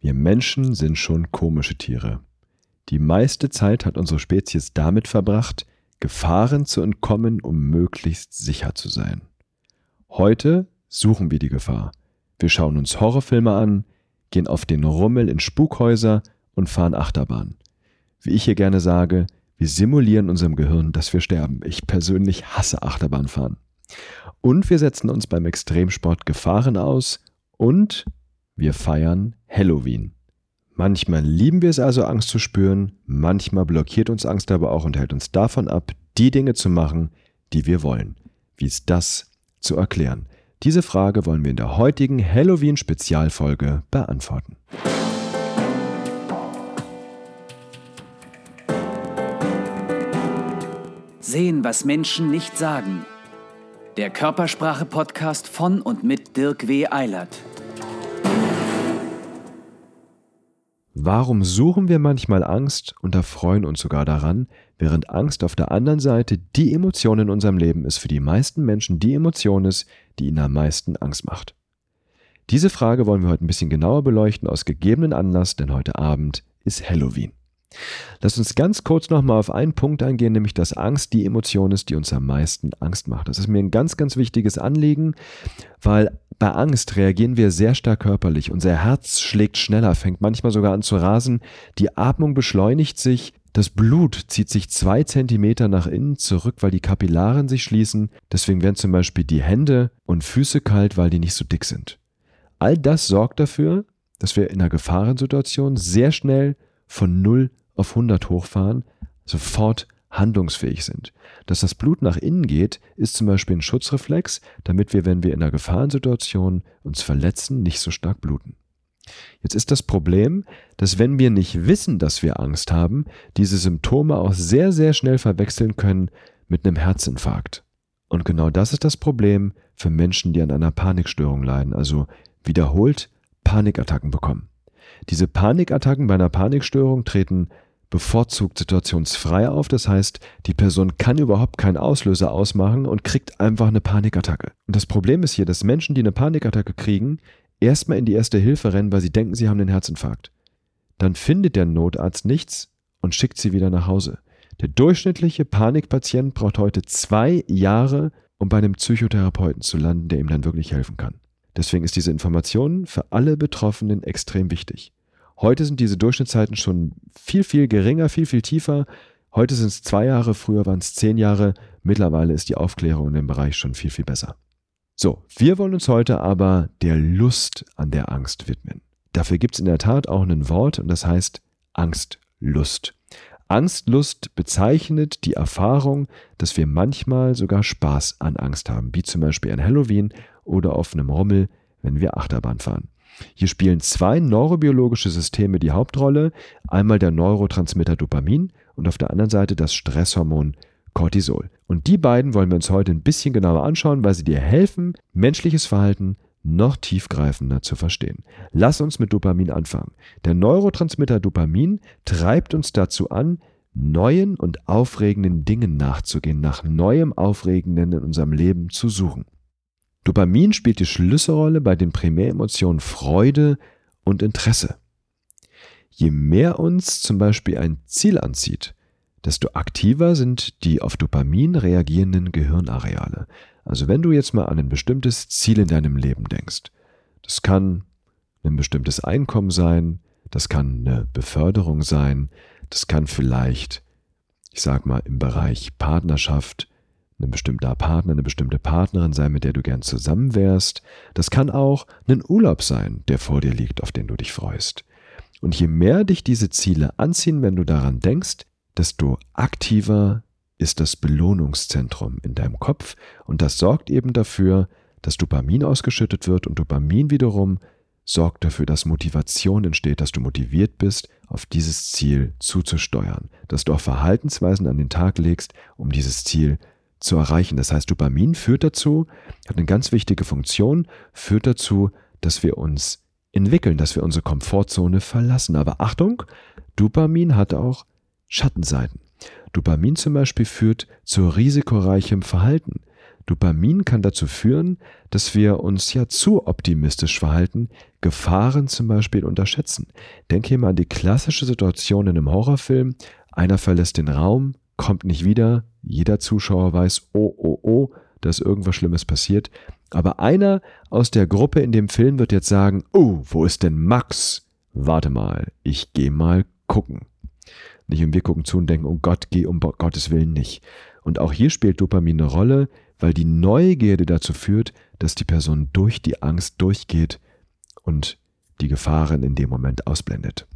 Wir Menschen sind schon komische Tiere. Die meiste Zeit hat unsere Spezies damit verbracht, Gefahren zu entkommen, um möglichst sicher zu sein. Heute suchen wir die Gefahr. Wir schauen uns Horrorfilme an, gehen auf den Rummel in Spukhäuser und fahren Achterbahn. Wie ich hier gerne sage, wir simulieren unserem Gehirn, dass wir sterben. Ich persönlich hasse Achterbahnfahren. Und wir setzen uns beim Extremsport Gefahren aus und wir feiern Halloween. Manchmal lieben wir es also, Angst zu spüren, manchmal blockiert uns Angst aber auch und hält uns davon ab, die Dinge zu machen, die wir wollen. Wie ist das zu erklären? Diese Frage wollen wir in der heutigen Halloween-Spezialfolge beantworten. Sehen, was Menschen nicht sagen. Der Körpersprache-Podcast von und mit Dirk W. Eilert. Warum suchen wir manchmal Angst und erfreuen uns sogar daran, während Angst auf der anderen Seite die Emotion in unserem Leben ist für die meisten Menschen die Emotion ist, die ihnen am meisten Angst macht? Diese Frage wollen wir heute ein bisschen genauer beleuchten aus gegebenen Anlass, denn heute Abend ist Halloween. Lass uns ganz kurz nochmal auf einen Punkt eingehen, nämlich dass Angst die Emotion ist, die uns am meisten Angst macht. Das ist mir ein ganz, ganz wichtiges Anliegen, weil bei Angst reagieren wir sehr stark körperlich. Unser Herz schlägt schneller, fängt manchmal sogar an zu rasen. Die Atmung beschleunigt sich. Das Blut zieht sich zwei Zentimeter nach innen zurück, weil die Kapillaren sich schließen. Deswegen werden zum Beispiel die Hände und Füße kalt, weil die nicht so dick sind. All das sorgt dafür, dass wir in einer Gefahrensituation sehr schnell von 0 auf 100 hochfahren, sofort handlungsfähig sind. Dass das Blut nach innen geht, ist zum Beispiel ein Schutzreflex, damit wir, wenn wir in einer Gefahrensituation uns verletzen, nicht so stark bluten. Jetzt ist das Problem, dass wenn wir nicht wissen, dass wir Angst haben, diese Symptome auch sehr, sehr schnell verwechseln können mit einem Herzinfarkt. Und genau das ist das Problem für Menschen, die an einer Panikstörung leiden, also wiederholt Panikattacken bekommen. Diese Panikattacken bei einer Panikstörung treten bevorzugt situationsfrei auf. Das heißt, die Person kann überhaupt keinen Auslöser ausmachen und kriegt einfach eine Panikattacke. Und das Problem ist hier, dass Menschen, die eine Panikattacke kriegen, erstmal in die erste Hilfe rennen, weil sie denken, sie haben einen Herzinfarkt. Dann findet der Notarzt nichts und schickt sie wieder nach Hause. Der durchschnittliche Panikpatient braucht heute zwei Jahre, um bei einem Psychotherapeuten zu landen, der ihm dann wirklich helfen kann. Deswegen ist diese Information für alle Betroffenen extrem wichtig. Heute sind diese Durchschnittszeiten schon viel, viel geringer, viel, viel tiefer. Heute sind es zwei Jahre, früher waren es zehn Jahre. Mittlerweile ist die Aufklärung in dem Bereich schon viel, viel besser. So, wir wollen uns heute aber der Lust an der Angst widmen. Dafür gibt es in der Tat auch ein Wort und das heißt Angstlust. Angstlust bezeichnet die Erfahrung, dass wir manchmal sogar Spaß an Angst haben, wie zum Beispiel an Halloween oder auf einem Rummel, wenn wir Achterbahn fahren. Hier spielen zwei neurobiologische Systeme die Hauptrolle, einmal der Neurotransmitter Dopamin und auf der anderen Seite das Stresshormon Cortisol. Und die beiden wollen wir uns heute ein bisschen genauer anschauen, weil sie dir helfen, menschliches Verhalten noch tiefgreifender zu verstehen. Lass uns mit Dopamin anfangen. Der Neurotransmitter Dopamin treibt uns dazu an, neuen und aufregenden Dingen nachzugehen, nach neuem Aufregenden in unserem Leben zu suchen. Dopamin spielt die Schlüsselrolle bei den Primäremotionen Freude und Interesse. Je mehr uns zum Beispiel ein Ziel anzieht, desto aktiver sind die auf Dopamin reagierenden Gehirnareale. Also wenn du jetzt mal an ein bestimmtes Ziel in deinem Leben denkst, das kann ein bestimmtes Einkommen sein, das kann eine Beförderung sein, das kann vielleicht, ich sag mal, im Bereich Partnerschaft ein bestimmter Partner, eine bestimmte Partnerin sein, mit der du gern zusammen wärst. Das kann auch ein Urlaub sein, der vor dir liegt, auf den du dich freust. Und je mehr dich diese Ziele anziehen, wenn du daran denkst, desto aktiver ist das Belohnungszentrum in deinem Kopf und das sorgt eben dafür, dass Dopamin ausgeschüttet wird und Dopamin wiederum sorgt dafür, dass Motivation entsteht, dass du motiviert bist, auf dieses Ziel zuzusteuern, dass du auch Verhaltensweisen an den Tag legst, um dieses Ziel zu erreichen. Das heißt, Dopamin führt dazu, hat eine ganz wichtige Funktion, führt dazu, dass wir uns entwickeln, dass wir unsere Komfortzone verlassen. Aber Achtung, Dopamin hat auch Schattenseiten. Dopamin zum Beispiel führt zu risikoreichem Verhalten. Dopamin kann dazu führen, dass wir uns ja zu optimistisch verhalten, Gefahren zum Beispiel unterschätzen. Denk hier mal an die klassische Situation in einem Horrorfilm. Einer verlässt den Raum, kommt nicht wieder, jeder Zuschauer weiß, oh, oh, oh, da ist irgendwas Schlimmes passiert. Aber einer aus der Gruppe in dem Film wird jetzt sagen, oh, wo ist denn Max? Warte mal, ich gehe mal gucken. Nicht und wir gucken zu und denken, oh Gott, geh um Gottes Willen nicht. Und auch hier spielt Dopamin eine Rolle, weil die Neugierde dazu führt, dass die Person durch die Angst durchgeht und die Gefahren in dem Moment ausblendet.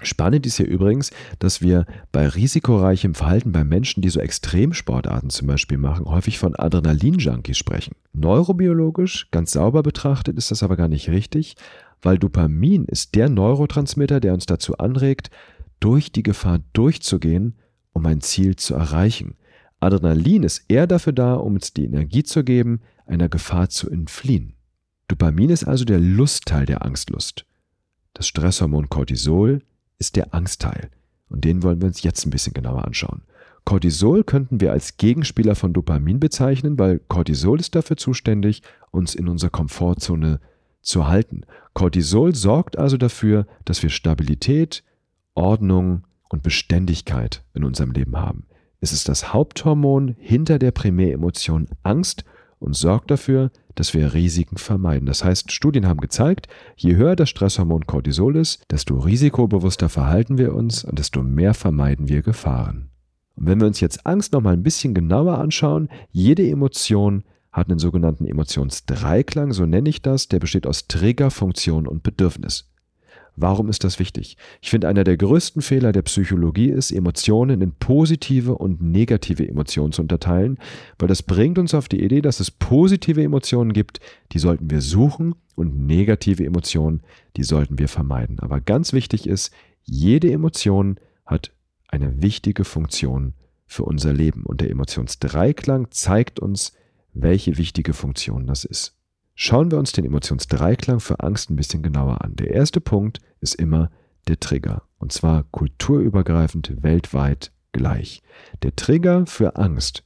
Spannend ist hier übrigens, dass wir bei risikoreichem Verhalten bei Menschen, die so Extremsportarten zum Beispiel machen, häufig von Adrenalin-Junkies sprechen. Neurobiologisch, ganz sauber betrachtet, ist das aber gar nicht richtig, weil Dopamin ist der Neurotransmitter, der uns dazu anregt, durch die Gefahr durchzugehen, um ein Ziel zu erreichen. Adrenalin ist eher dafür da, um uns die Energie zu geben, einer Gefahr zu entfliehen. Dopamin ist also der Lustteil der Angstlust. Das Stresshormon Cortisol ist der Angstteil. Und den wollen wir uns jetzt ein bisschen genauer anschauen. Cortisol könnten wir als Gegenspieler von Dopamin bezeichnen, weil Cortisol ist dafür zuständig, uns in unserer Komfortzone zu halten. Cortisol sorgt also dafür, dass wir Stabilität, Ordnung und Beständigkeit in unserem Leben haben. Es ist das Haupthormon hinter der Primäremotion Angst und sorgt dafür, dass wir Risiken vermeiden. Das heißt, Studien haben gezeigt, je höher das Stresshormon Cortisol ist, desto risikobewusster verhalten wir uns und desto mehr vermeiden wir Gefahren. Und wenn wir uns jetzt Angst noch mal ein bisschen genauer anschauen, jede Emotion hat einen sogenannten Emotionsdreiklang, so nenne ich das, der besteht aus Trigger, Funktion und Bedürfnis. Warum ist das wichtig? Ich finde, einer der größten Fehler der Psychologie ist, Emotionen in positive und negative Emotionen zu unterteilen, weil das bringt uns auf die Idee, dass es positive Emotionen gibt, die sollten wir suchen und negative Emotionen, die sollten wir vermeiden. Aber ganz wichtig ist, jede Emotion hat eine wichtige Funktion für unser Leben und der Emotionsdreiklang zeigt uns, welche wichtige Funktion das ist. Schauen wir uns den Emotionsdreiklang für Angst ein bisschen genauer an. Der erste Punkt ist immer der Trigger, und zwar kulturübergreifend weltweit gleich. Der Trigger für Angst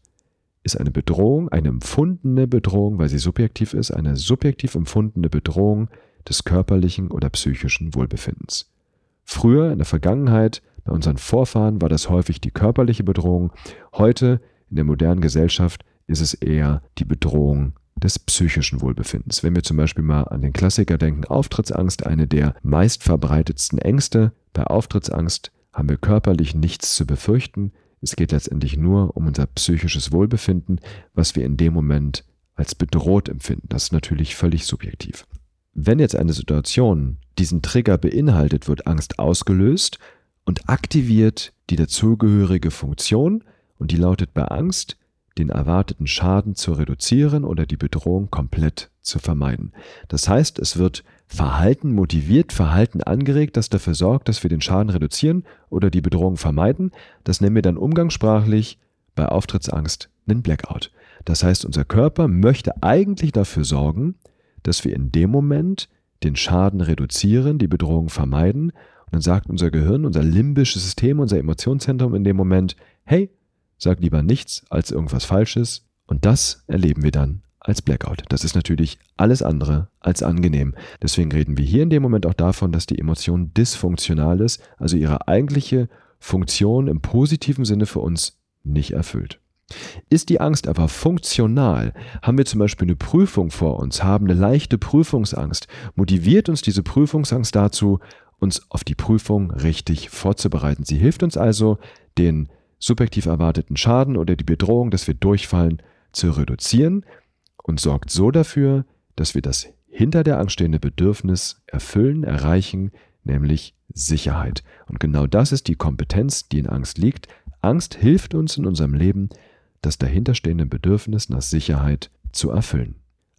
ist eine Bedrohung, eine empfundene Bedrohung, weil sie subjektiv ist, eine subjektiv empfundene Bedrohung des körperlichen oder psychischen Wohlbefindens. Früher in der Vergangenheit bei unseren Vorfahren war das häufig die körperliche Bedrohung, heute in der modernen Gesellschaft ist es eher die Bedrohung des psychischen Wohlbefindens. Wenn wir zum Beispiel mal an den Klassiker denken, Auftrittsangst, eine der meistverbreitetsten Ängste. Bei Auftrittsangst haben wir körperlich nichts zu befürchten. Es geht letztendlich nur um unser psychisches Wohlbefinden, was wir in dem Moment als bedroht empfinden. Das ist natürlich völlig subjektiv. Wenn jetzt eine Situation diesen Trigger beinhaltet, wird Angst ausgelöst und aktiviert die dazugehörige Funktion und die lautet bei Angst, den erwarteten Schaden zu reduzieren oder die Bedrohung komplett zu vermeiden. Das heißt, es wird Verhalten motiviert, Verhalten angeregt, das dafür sorgt, dass wir den Schaden reduzieren oder die Bedrohung vermeiden. Das nennen wir dann umgangssprachlich bei Auftrittsangst einen Blackout. Das heißt, unser Körper möchte eigentlich dafür sorgen, dass wir in dem Moment den Schaden reduzieren, die Bedrohung vermeiden. Und dann sagt unser Gehirn, unser limbisches System, unser Emotionszentrum in dem Moment, hey, Sag lieber nichts als irgendwas Falsches und das erleben wir dann als Blackout. Das ist natürlich alles andere als angenehm. Deswegen reden wir hier in dem Moment auch davon, dass die Emotion dysfunktional ist, also ihre eigentliche Funktion im positiven Sinne für uns nicht erfüllt. Ist die Angst aber funktional, haben wir zum Beispiel eine Prüfung vor uns, haben eine leichte Prüfungsangst, motiviert uns diese Prüfungsangst dazu, uns auf die Prüfung richtig vorzubereiten. Sie hilft uns also, den subjektiv erwarteten Schaden oder die Bedrohung, dass wir durchfallen, zu reduzieren und sorgt so dafür, dass wir das hinter der Angst stehende Bedürfnis erfüllen, erreichen, nämlich Sicherheit. Und genau das ist die Kompetenz, die in Angst liegt. Angst hilft uns in unserem Leben, das dahinterstehende Bedürfnis nach Sicherheit zu erfüllen.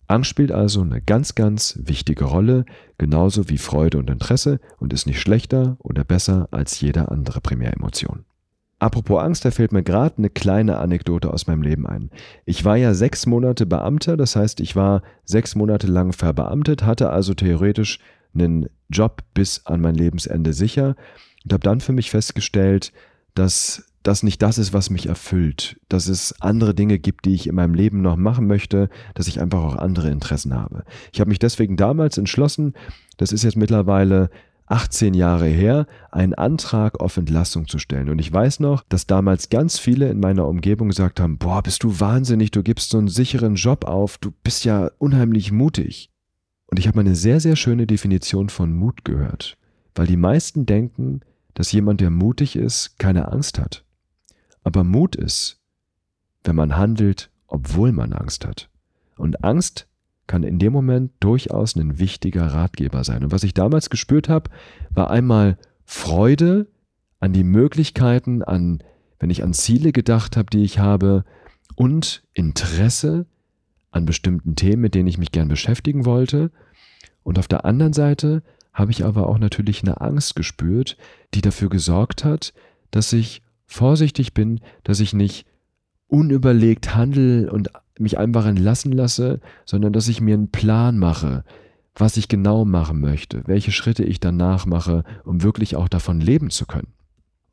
Angst spielt also eine ganz, ganz wichtige Rolle, genauso wie Freude und Interesse und ist nicht schlechter oder besser als jede andere Primäremotion. Apropos Angst, da fällt mir gerade eine kleine Anekdote aus meinem Leben ein. Ich war ja sechs Monate Beamter, das heißt, ich war sechs Monate lang verbeamtet, hatte also theoretisch einen Job bis an mein Lebensende sicher und habe dann für mich festgestellt, dass das nicht das ist, was mich erfüllt, dass es andere Dinge gibt, die ich in meinem Leben noch machen möchte, dass ich einfach auch andere Interessen habe. Ich habe mich deswegen damals entschlossen, das ist jetzt mittlerweile 18 Jahre her, einen Antrag auf Entlassung zu stellen. Und ich weiß noch, dass damals ganz viele in meiner Umgebung gesagt haben, boah, bist du wahnsinnig, du gibst so einen sicheren Job auf, du bist ja unheimlich mutig. Und ich habe eine sehr, sehr schöne Definition von Mut gehört, weil die meisten denken, dass jemand, der mutig ist, keine Angst hat. Aber Mut ist, wenn man handelt, obwohl man Angst hat. Und Angst kann in dem Moment durchaus ein wichtiger Ratgeber sein. Und was ich damals gespürt habe, war einmal Freude an die Möglichkeiten, an, wenn ich an Ziele gedacht habe, die ich habe, und Interesse an bestimmten Themen, mit denen ich mich gern beschäftigen wollte. Und auf der anderen Seite habe ich aber auch natürlich eine Angst gespürt, die dafür gesorgt hat, dass ich vorsichtig bin, dass ich nicht unüberlegt handle und mich einfach entlassen lasse, sondern dass ich mir einen Plan mache, was ich genau machen möchte, welche Schritte ich danach mache, um wirklich auch davon leben zu können.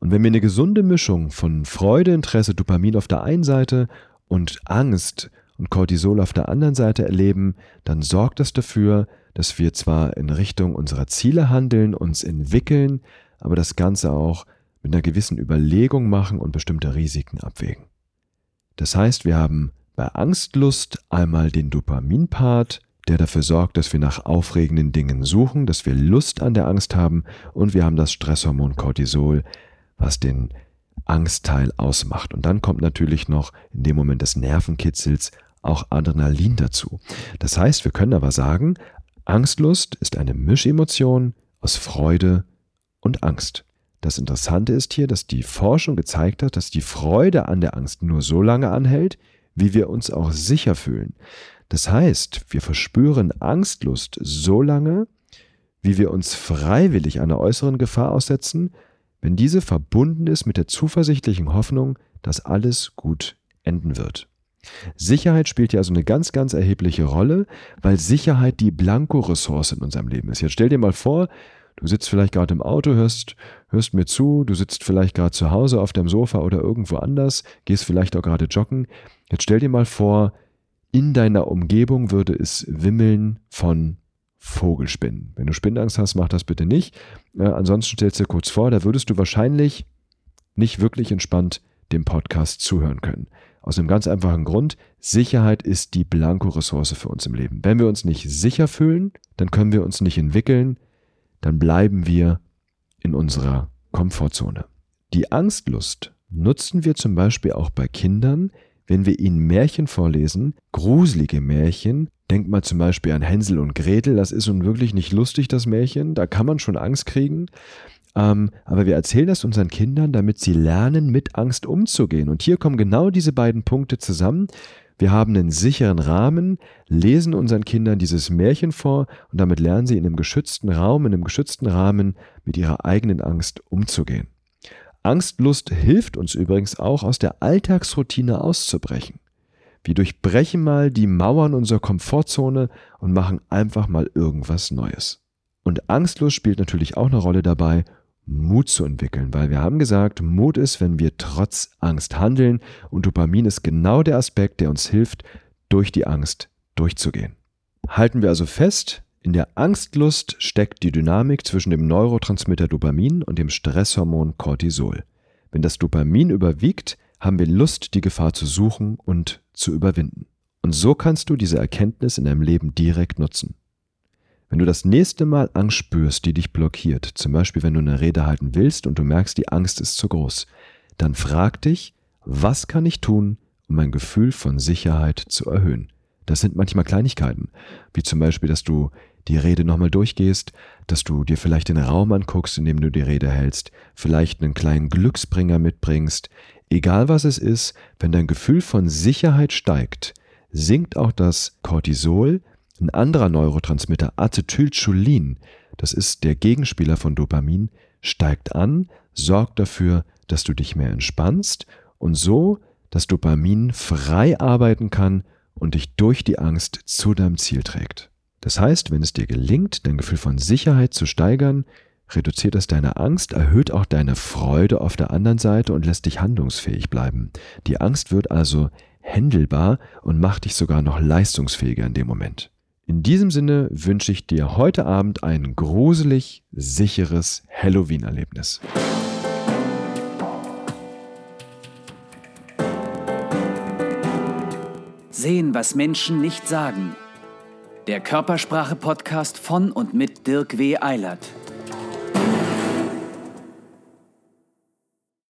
Und wenn wir eine gesunde Mischung von Freude, Interesse, Dopamin auf der einen Seite und Angst und Cortisol auf der anderen Seite erleben, dann sorgt das dafür, dass wir zwar in Richtung unserer Ziele handeln, uns entwickeln, aber das Ganze auch mit einer gewissen Überlegung machen und bestimmte Risiken abwägen. Das heißt, wir haben bei Angstlust einmal den Dopaminpart, der dafür sorgt, dass wir nach aufregenden Dingen suchen, dass wir Lust an der Angst haben und wir haben das Stresshormon Cortisol, was den Angstteil ausmacht. Und dann kommt natürlich noch in dem Moment des Nervenkitzels auch Adrenalin dazu. Das heißt, wir können aber sagen, Angstlust ist eine Mischemotion aus Freude und Angst. Das Interessante ist hier, dass die Forschung gezeigt hat, dass die Freude an der Angst nur so lange anhält, wie wir uns auch sicher fühlen. Das heißt, wir verspüren Angstlust so lange, wie wir uns freiwillig einer äußeren Gefahr aussetzen, wenn diese verbunden ist mit der zuversichtlichen Hoffnung, dass alles gut enden wird. Sicherheit spielt ja also eine ganz, ganz erhebliche Rolle, weil Sicherheit die Blanko-Ressource in unserem Leben ist. Jetzt stell dir mal vor, du sitzt vielleicht gerade im Auto, hörst, hörst mir zu, du sitzt vielleicht gerade zu Hause auf dem Sofa oder irgendwo anders, gehst vielleicht auch gerade joggen. Jetzt stell dir mal vor, in deiner Umgebung würde es wimmeln von Vogelspinnen. Wenn du Spinnenangst hast, mach das bitte nicht. Äh, ansonsten stellst du dir kurz vor, da würdest du wahrscheinlich nicht wirklich entspannt dem Podcast zuhören können. Aus einem ganz einfachen Grund, Sicherheit ist die Blanko-Ressource für uns im Leben. Wenn wir uns nicht sicher fühlen, dann können wir uns nicht entwickeln, dann bleiben wir in unserer Komfortzone. Die Angstlust nutzen wir zum Beispiel auch bei Kindern, wenn wir ihnen Märchen vorlesen, gruselige Märchen, denkt mal zum Beispiel an Hänsel und Gretel, das ist nun wirklich nicht lustig, das Märchen, da kann man schon Angst kriegen. Ähm, aber wir erzählen das unseren Kindern, damit sie lernen, mit Angst umzugehen. Und hier kommen genau diese beiden Punkte zusammen. Wir haben einen sicheren Rahmen, lesen unseren Kindern dieses Märchen vor und damit lernen sie in einem geschützten Raum, in einem geschützten Rahmen mit ihrer eigenen Angst umzugehen. Angstlust hilft uns übrigens auch, aus der Alltagsroutine auszubrechen. Wir durchbrechen mal die Mauern unserer Komfortzone und machen einfach mal irgendwas Neues. Und Angstlust spielt natürlich auch eine Rolle dabei, Mut zu entwickeln, weil wir haben gesagt, Mut ist, wenn wir trotz Angst handeln und Dopamin ist genau der Aspekt, der uns hilft, durch die Angst durchzugehen. Halten wir also fest, in der Angstlust steckt die Dynamik zwischen dem Neurotransmitter Dopamin und dem Stresshormon Cortisol. Wenn das Dopamin überwiegt, haben wir Lust, die Gefahr zu suchen und zu überwinden. Und so kannst du diese Erkenntnis in deinem Leben direkt nutzen. Wenn du das nächste Mal Angst spürst, die dich blockiert, zum Beispiel wenn du eine Rede halten willst und du merkst, die Angst ist zu groß, dann frag dich, was kann ich tun, um mein Gefühl von Sicherheit zu erhöhen? Das sind manchmal Kleinigkeiten, wie zum Beispiel, dass du die Rede nochmal durchgehst, dass du dir vielleicht den Raum anguckst, in dem du die Rede hältst, vielleicht einen kleinen Glücksbringer mitbringst. Egal was es ist, wenn dein Gefühl von Sicherheit steigt, sinkt auch das Cortisol, ein anderer Neurotransmitter Acetylcholin, das ist der Gegenspieler von Dopamin, steigt an, sorgt dafür, dass du dich mehr entspannst und so das Dopamin frei arbeiten kann und dich durch die Angst zu deinem Ziel trägt. Das heißt, wenn es dir gelingt, dein Gefühl von Sicherheit zu steigern, reduziert es deine Angst, erhöht auch deine Freude auf der anderen Seite und lässt dich handlungsfähig bleiben. Die Angst wird also händelbar und macht dich sogar noch leistungsfähiger in dem Moment. In diesem Sinne wünsche ich dir heute Abend ein gruselig sicheres Halloween-Erlebnis. Sehen, was Menschen nicht sagen. Der Körpersprache-Podcast von und mit Dirk W. Eilert.